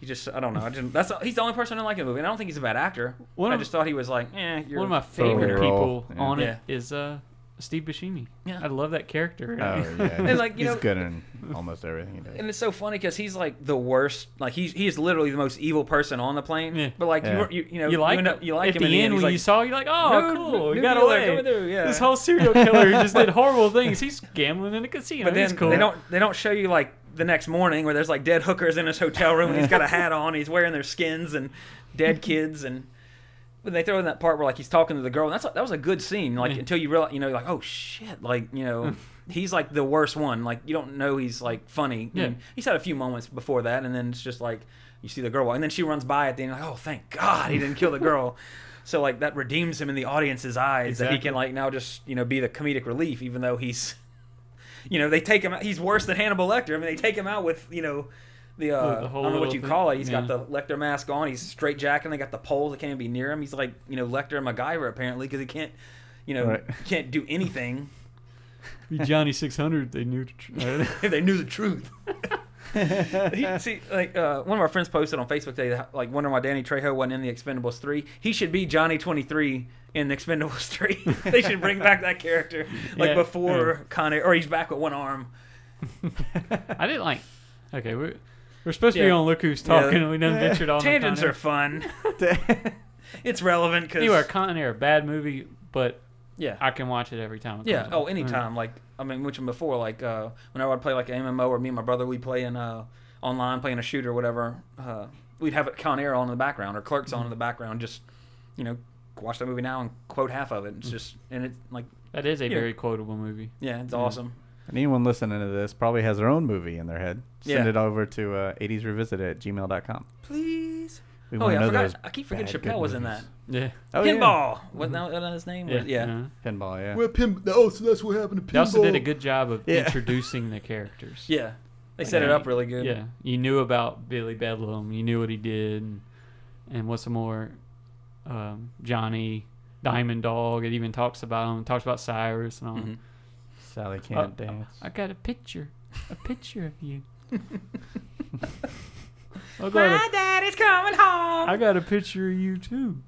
He just I don't know. I just, that's he's the only person I didn't like in the movie. And I don't think he's a bad actor. One I of- just thought he was like, eh. You're One of my Throwaway favorite role, people yeah. on Yeah. it is uh, Steve Buscemi. Yeah. I love that character. Oh yeah, And, he's, like, you he's know- good in almost everything he does. And it's so funny because he's like the worst. Like he's he is literally the most evil person on the plane. Yeah. But like Yeah. you, you you know you like end up- you like at him the in the end end. when He's you saw, you're like, oh, "New- cool, new he got away. coming through," yeah. This whole serial killer who just did horrible things. He's gambling in a casino. But then He's cool. they don't they don't show you like the next morning where there's like dead hookers in his hotel room and he's got a hat on. He's wearing their skins and dead kids and. When they throw in that part where like he's talking to the girl, and that's that was a good scene. Like Yeah. until you realize, you know, like oh shit, like you know, mm. he's like the worst one. Like you don't know he's like funny. Yeah. mean, he's had a few moments before that, and then it's just like you see the girl, and then she runs by at the end, like oh thank God he didn't kill the girl. So like that redeems him in the audience's eyes that he can like now just you know be the comedic relief, even though he's you know, they take him out. He's worse than Hannibal Lecter. I mean, they take him out with, you know, the, uh, the I don't know what you thing. call it. He's got the Lecter mask on. He's straight jacking. They got the poles that can't even be near him. He's like, you know, Lecter and MacGyver apparently because he can't, you know, Right. can't do anything Be Johnny 600. They knew. The tr- if they knew the truth. he, see, like uh, one of our friends posted on Facebook today, that, like wondering why Danny Trejo wasn't in the Expendables three. He should be Johnny Twenty Three in the Expendables three. they should bring back that character like Yeah, before Con Air, or he's back with one arm. I didn't like. Okay, we're, we're supposed to be Yeah. on Look Who's Yeah. Talking, and we done ventured on. the Tangents Con Air. are fun. it's relevant because you Anyway, Con Air, bad movie, but yeah, I can watch it every time. It yeah. comes Oh, out. anytime. Like I mean, mentioned before, like uh, whenever I'd play like an MMO or me and my brother we play in uh, online playing a shooter or whatever, uh, we'd have it Con Air on in the background or Clerks on in the background. Just you know, watch that movie now and quote half of it. It's just and it's like That is a Yeah. very quotable movie. yeah, it's Yeah. awesome. And anyone listening to this probably has their own movie in their head. Send Yeah. it over to uh, 80s revisited at gmail.com. Please. We Oh wanna yeah, I know forgot. those I keep forgetting bad, Chappelle was in that. Yeah. Oh. Pinball. Wasn't that, wasn't that his name? Yeah. yeah. uh-huh. Pinball, yeah. Well, pin- oh, so that's what happened to pinball. They also did a good job of Yeah. introducing the characters. Yeah. They set it up really good. Yeah, you knew about Billy Bedlam. You knew what he did, and, and what's some more, um, Johnny Diamond Dog. It even talks about him. Talks about Cyrus and all. Mhm. Sally can't Uh, dance. I got a picture, a picture of you. I got, a, daddy's coming home. I got a picture of you too,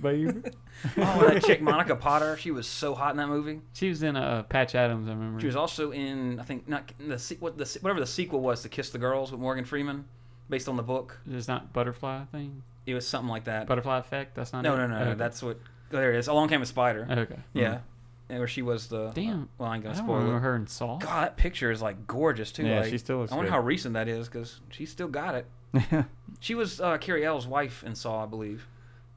baby. oh, that chick Monica Potter. She was so hot in that movie. She was in uh, Patch Adams. I remember. She was also in I think not the se- what the whatever the sequel was to Kiss the Girls with Morgan Freeman, based on the book. It's not butterfly thing. It was something like that. Butterfly effect. That's not. no, it? no, no, Okay. no. That's what. Oh, there it is. Along Came a Spider. okay. Yeah, and where she was the. Damn. well, I ain't I gonna don't spoil remember it. her and Saul. God, that picture is like gorgeous too. Yeah, like, she still looks I wonder good. how recent that is because she still got it. She was uh, Cary Elwes' wife in Saw, I believe.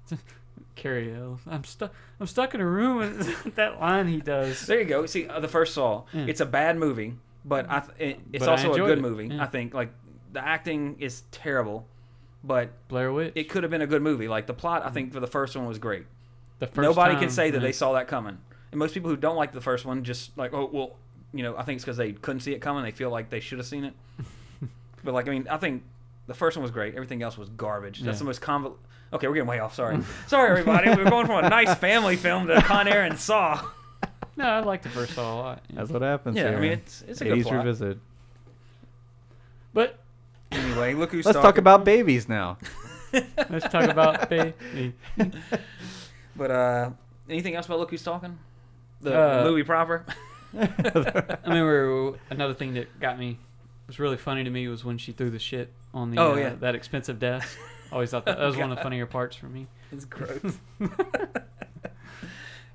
Cary Elwes. I'm stuck. I'm stuck in a room. with that line he does. There you go. See, uh, the first Saw. Yeah. It's a bad movie, but I th- it, it's But also a good it. movie. Yeah. I think like the acting is terrible, but Blair Witch. it could have been a good movie. Like the plot, I think for the first one was great. the first Nobody time, can say that yeah. they saw that coming. And most people who don't like the first one just like, oh well, you know, I think it's because they couldn't see it coming. They feel like they should have seen it. but like, I mean, I think the first one was great. Everything else was garbage. That's Yeah. the most convol. Okay, we're getting way off. Sorry, sorry everybody. We're going from a nice family film to Con Air and Saw. No, I like the first Saw a lot. That's what happens Yeah, here. I mean it's it's a good 80s plot. revisited. But Anyway, Anyway, look who's Talking. Let's talk about babies now. Let's talk about baby. But uh, anything else about look who's talking? The Uh, movie proper. I remember another thing that got me was really funny to me was when she threw the shit on the Oh, uh, yeah. that expensive desk. Always thought that, that was one of the funnier parts for me. It's gross.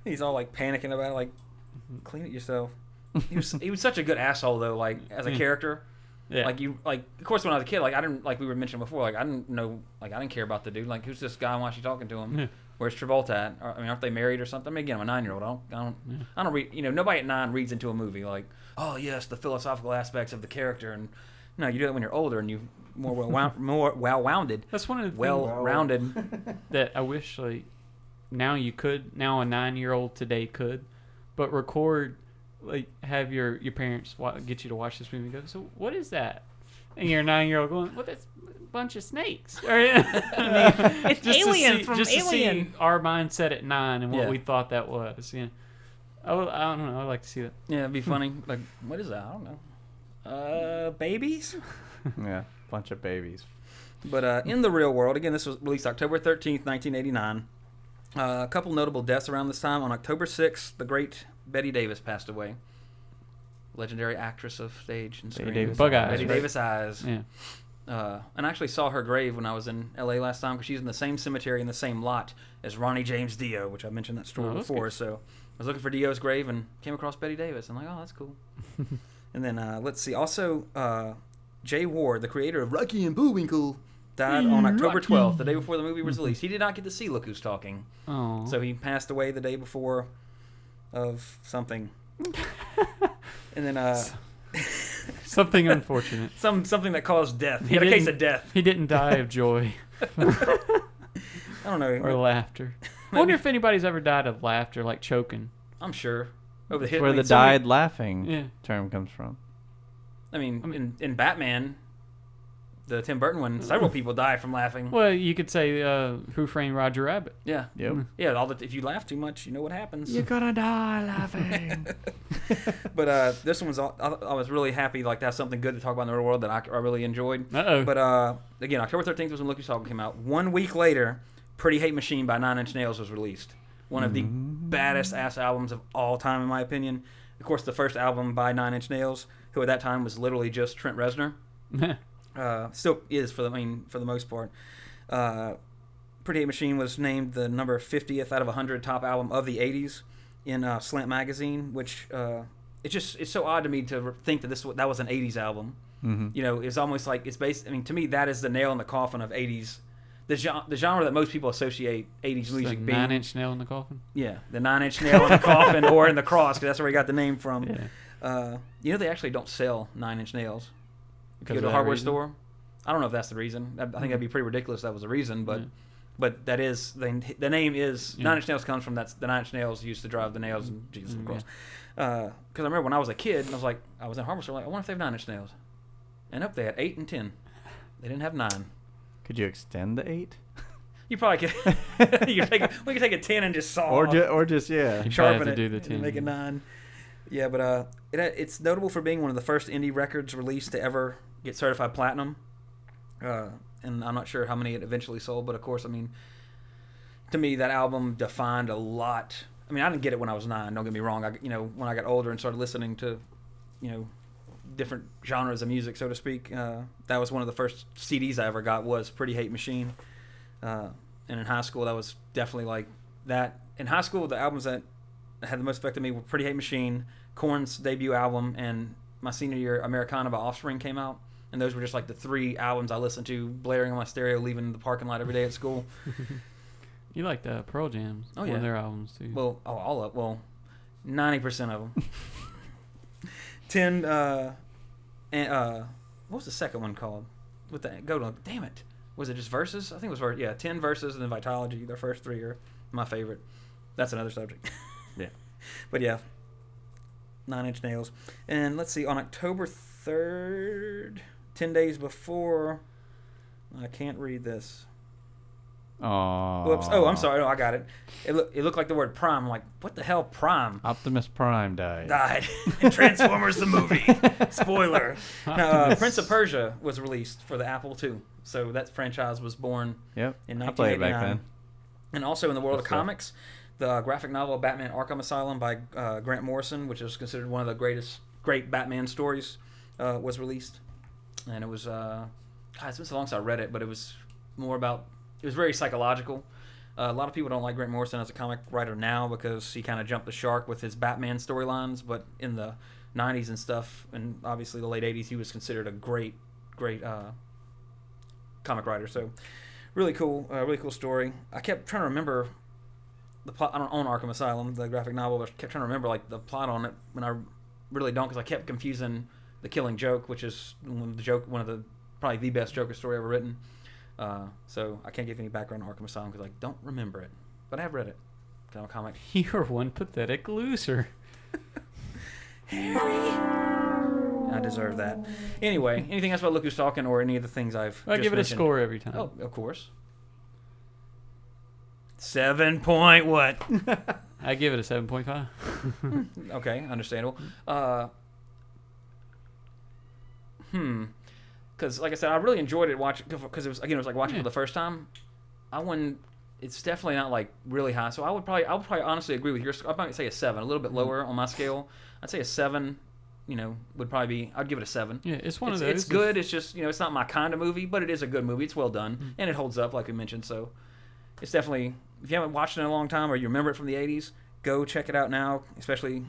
He's all like panicking about it, like clean it yourself. He was he was such a good asshole though, like as a Yeah. character. Yeah, Like you like of course when I was a kid, like I didn't like we were mentioning before, like I didn't know like I didn't care about the dude. Like who's this guy and why is she talking to him? Yeah. Where's Travolta at? I mean, aren't they married or something? I mean, again, I'm a nine year old. I don't, I don't, Yeah. I don't read. You know, nobody at nine reads into a movie like, oh yes, the philosophical aspects of the character, and no, you do that when you're older and you more well wound, more well wounded, that's one of the well rounded. that I wish like now you could now a nine year old today could, but record like have your your parents wa- get you to watch this movie. and Go so what is that? And your nine year old going what that's a bunch of snakes. Or, I mean, It's just to Alien see, from just to Alien. see our mindset at nine and what Yeah. we thought that was. Yeah, I, would- I don't know. I'd like to see that. Yeah, it'd be funny. like, what is that? I don't know. Uh, babies. yeah, bunch of babies. But uh, in the real world, again, this was released October 13th, 1989. Uh, a couple notable deaths around this time. On October 6th, the great Bette Davis passed away. Legendary actress of stage and Bette screen. Davis Bug eyes, eyes. Bette right? Davis eyes. Yeah. Uh, and I actually saw her grave when I was in LA last time because she's in the same cemetery in the same lot as Ronnie James Dio, which I mentioned that story Oh, before. good. So I was looking for Dio's grave and came across Bette Davis. I'm like, oh, that's cool. and then uh, let's see. Also, uh, Jay Ward, the creator of Rocky and Bullwinkle, died on October 12th, the day before the movie was released. He did not get to see Look Who's Talking, Oh. so he passed away the day before of something. and then uh, something unfortunate. some something that caused death. He, He had a case of death. He didn't die of joy I don't know. or laughter. I wonder if anybody's ever died of laughter, like choking. I'm sure. Over the hit, where the so died laughing Yeah. term comes from. I mean, I mean- in, in Batman, the Tim Burton one, several people die from laughing. Well, you could say uh, Who Framed Roger Rabbit. Yeah, Yep. yeah. All the, if you laugh too much, you know what happens. You're gonna die laughing. But uh, this one's. all- I, I was really happy like to have something good to talk about in the real world that I, I really enjoyed. Uh oh. But uh, again, October 13th was when Look Who's Talking came out. One week later, Pretty Hate Machine by Nine Inch Nails was released. One of the baddest ass albums of all time, in my opinion. Of course, the first album by Nine Inch Nails, who at that time was literally just Trent Reznor. uh, still is for the I mean for the most part. Uh, Pretty Hate Machine was named the number 50th out of 100 top album of the 80s in uh, Slant magazine, which uh, it's just it's so odd to me to think that this wa- that was an 80s album. hmm You know, it's almost like it's based. I mean, to me, that is the nail in the coffin of 80s. The, genre, the genre that most people associate 80s It's the music being, nine inch nail in the coffin. yeah, the nine inch nail in the coffin or in the cross, because that's where we got the name from. Yeah. Uh, you know, they actually don't sell nine inch nails. If you Because go to a hardware reason? store, I don't know if that's the reason. I, I think that'd be pretty ridiculous. if That was the reason, but Yeah. but that is the the name is Yeah. nine inch nails comes from that's the nine inch nails used to drive the nails and Jesus Mm, of course. Because I remember when I was a kid, and I was like, I was in hardware store, like, I wonder if they have nine inch nails. And up they had eight and ten. They didn't have nine. Could you extend the eight, You probably could. you could take a, we could take a ten and just saw or off just or just yeah? You sharpen it have to do the and 10, make it yeah. nine. Yeah, but uh, it it's notable for being one of the first indie records released to ever get certified platinum. Uh, and I'm not sure how many it eventually sold, but of course, I mean, to me, that album defined a lot. I mean, I didn't get it when I was nine. Don't get me wrong. I, you know, when I got older and started listening to, you know, different genres of music, so to speak, uh, that was one of the first CDs I ever got. Was Pretty Hate Machine. Uh, and in high school, that was definitely like that. In high school, the albums that had the most effect on me were Pretty Hate Machine, Korn's debut album, and my senior year, Americana by Offspring came out. And those were just like the three albums I listened to, blaring on my stereo, leaving the parking lot every day at school. You liked uh, Pearl Jam's. Oh, one yeah. of their albums too. Well, oh, all of well, ninety percent of them. Ten. Uh, and uh, what was the second one called? With the go to damn it, was it just Vs.? I think it was ver- yeah, ten Vs. and then Vitology. Their first three are my favorite. That's another subject. Yeah. but yeah, Nine Inch Nails, and let's see on October third, ten days before. I can't read this. Oh. Whoops. Oh, I'm sorry. No, I got it. It, look, it looked like the word prime. I'm like, what the hell, prime? Optimus Prime died. Died in Transformers the movie. Spoiler. Now, uh, Prince of Persia was released for the Apple II, so that franchise was born Yep. in I played it back 1989. then. And also in the world Good of comics, the graphic novel Batman: Arkham Asylum by uh, Grant Morrison, which is considered one of the greatest great Batman stories, uh, was released, and it was uh, God, it's been so long since I read it, but it was more about it was very psychological. Uh, a lot of people don't like Grant Morrison as a comic writer now because he kind of jumped the shark with his Batman storylines, but in the 90s and stuff, and obviously the late 80s, he was considered a great, great uh, comic writer. So really cool, uh, really cool story. I kept trying to remember the plot. I don't own Arkham Asylum, the graphic novel, but I kept trying to remember like the plot on it when I really don't because I kept confusing the Killing Joke, which is one of the joke, one of the probably the best Joker story ever written. Uh, so I can't give any background on Arkham Asylum because I don't remember it, but I have read it. a comic. You're one pathetic loser. Harry. I deserve that. Anyway, anything else about Look Who's Talking or any of the things I've I give it a score every time. Oh, of course. Seven point what? I give it a 7.5. Okay, understandable. Uh, hmm. Because, like I said, I really enjoyed it watching because it was again it was like watching Yeah. for the first time. I wouldn't. It's definitely not like really high. So I would probably I would probably honestly agree with your. I might say a seven, a little bit lower on my scale. I'd say a seven. You know, would probably be. I'd give it a seven. Yeah, it's one it's, of those. it's good. It's just you know, it's not my kind of movie, but it is a good movie. It's well done Mm-hmm. and it holds up, like we mentioned. So it's definitely if you haven't watched it in a long time or you remember it from the '80s, go check it out now. Especially,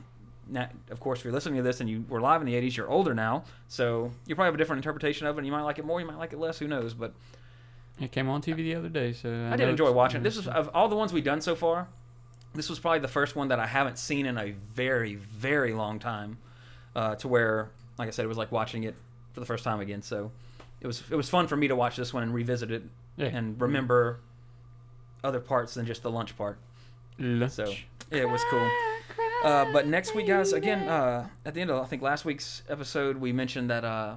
na of course, if you're listening to this and you were live in the '80s, you're older now, so you probably have a different interpretation of it. and You might like it more, you might like it less. Who knows? But It came on TV the other day, so I, I did enjoy watching it. This is of all the ones we've done so far. This was probably the first one that I haven't seen in a very, very long time. Uh, to where, like I said, it was like watching it for the first time again. So it was it was fun for me to watch this one and revisit it Yeah. and remember other parts than just the lunch part. Lunch. So it was cool. Uh, but next week, guys, again, uh, at the end of I think last week's episode, we mentioned that uh,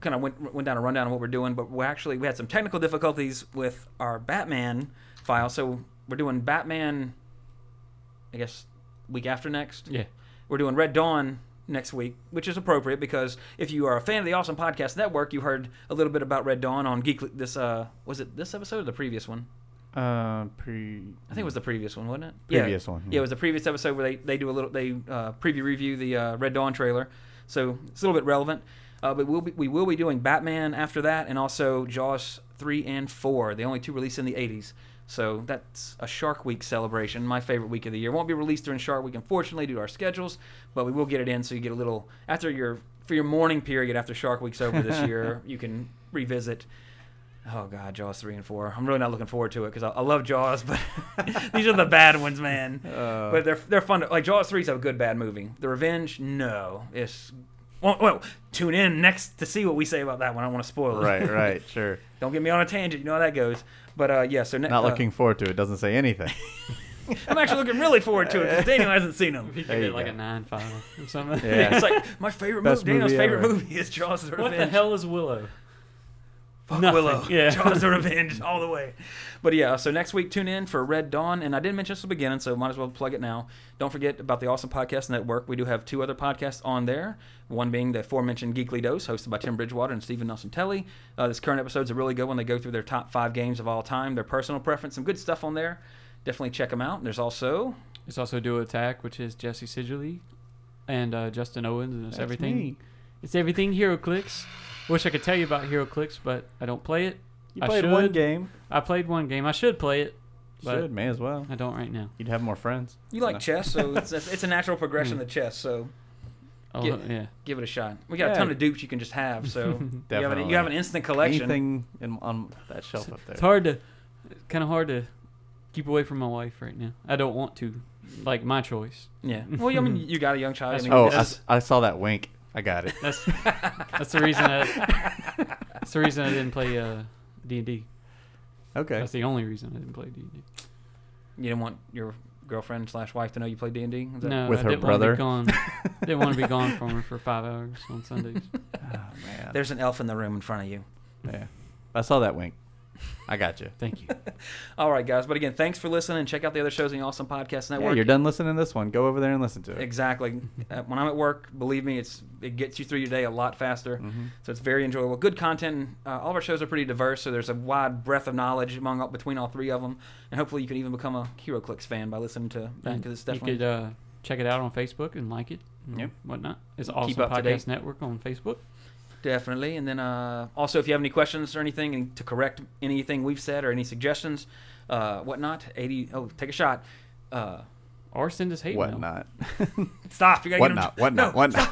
kind of went went down a rundown of what we're doing, but we actually we had some technical difficulties with our Batman file, so we're doing Batman. I guess week after next. Yeah. We're doing Red Dawn next week, which is appropriate because if you are a fan of the Awesome Podcast Network, you heard a little bit about Red Dawn on Geek. This uh, was it this episode or the previous one? Uh, pre. I think it was the previous one, wasn't it? Previous yeah. one, Yeah. yeah. it was the previous episode where they, they do a little they uh, preview review the uh, Red Dawn trailer, so it's a little bit relevant. Uh, but we'll be, we will be doing Batman after that, and also Jaws three and four, the only two released in the '80s. So that's a Shark Week celebration, my favorite week of the year. Won't be released during Shark Week, unfortunately, due to our schedules, but we will get it in so you get a little after your for your morning period after Shark Week's over this year. You can revisit. Oh God, Jaws three and four. I'm really not looking forward to it because I, I love Jaws, but these are the bad ones, man. Uh, but they're they're fun. To, like Jaws three is a good bad movie. The Revenge, no, it's. Well, well, tune in next to see what we say about that one. I don't want to spoil it. right, right, sure. Don't get me on a tangent. You know how that goes. But uh, yeah, so ne- Not uh, looking forward to it. Doesn't say anything. I'm actually looking really forward to it because Daniel hasn't seen them. If you There give it like go. a nine five or something. Yeah. it's like my favorite Best movie. Daniel's movie favorite ever. movie is Jaws the What the hell is Willow? Fuck Nothing. Willow. Yeah. Jaws the Revenge all the way. But yeah, so next week tune in for Red Dawn, and I didn't mention this at the beginning, so might as well plug it now. Don't forget about the Awesome Podcast Network. We do have two other podcasts on there. One being the aforementioned Geekly Dose, hosted by Tim Bridgewater and Stephen Nelson Telly. Uh, this current episode's a really good one. They go through their top five games of all time, their personal preference, some good stuff on there. Definitely check them out. And There's also It's also Duo Attack, which is Jesse Sedgley and uh, Justin Owens, and it's That's everything. me. It's everything HeroClix. Wish I could tell you about HeroClix, but I don't play it. You I played one game. I played one game. I should play it, but Should, may as well. I don't right now. You'd have more friends. you like No. chess, so it's, it's a natural progression to chess. So Oh Get- yeah. give it a shot. We got a ton of dupes you can just have. So you have, an, you have an instant collection. Anything in, on that shelf up there. It's hard to, kind of hard to keep away from my wife right now. I don't want to, like my choice. Yeah. Well, I mean, you got a young child. Oh, I mean, Oh, I, that's- s- I saw that wink. I got it. That's that's the reason. I, that's the reason I didn't play uh, D and D. Okay. That's the only reason I didn't play D and D. you didn't want your girlfriend slash wife to know you played D and D. No, With I her didn't brother? Want to be gone. didn't want to be gone from her for five hours on Sundays. Oh, man. There's an elf in the room in front of you. yeah. I saw that wink. I got you. Thank you. All right, guys. But again, thanks for listening. Check out the other shows in the Awesome Podcast Yeah, Network. you're done listening to this one. Go over there and listen to it. Exactly. Uh, when I'm at work, believe me, it's it gets you through your day a lot faster. So it's very enjoyable. Good content. Uh, all of our shows are pretty diverse, so there's a wide breadth of knowledge among between all three of them. And hopefully, you can even become a HeroClix fan by listening to that because it's definitely. you could uh, check it out on Facebook and like it. And Yep. Whatnot. It's Awesome up to date. Podcast Network on Facebook. Definitely. And then uh, also, if you have any questions or anything and to correct anything we've said or any suggestions, uh, whatnot, 80, oh, take a shot. Uh, Or send us hate What mail. not? stop. You gotta What get 'em not? What no, not? What not?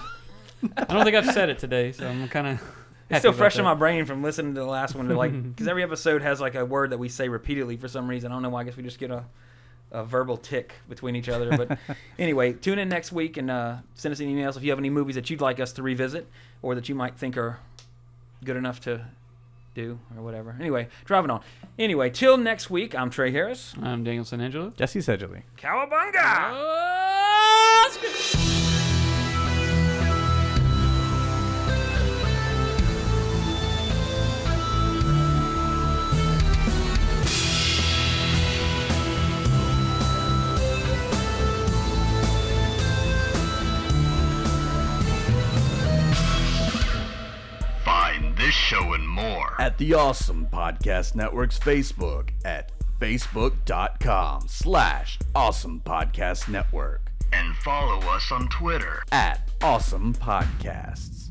I don't think I've said it today, so I'm kind of. It's still fresh in my brain from listening to the last one. To like, because every episode has like a word that we say repeatedly for some reason. I don't know why. I guess we just get a, a verbal tick between each other. But anyway, tune in next week and uh, send us any emails if you have any movies that you'd like us to revisit or that you might think are good enough to do or whatever. Anyway, driving on. Anyway, till next week, I'm Trey Harris. I'm Daniel San Angelo. Jesse Sedgley. Cowabunga! Find show and more at the Awesome Podcast Network's Facebook at facebook.com slash awesome podcast network and follow us on Twitter at awesome podcasts.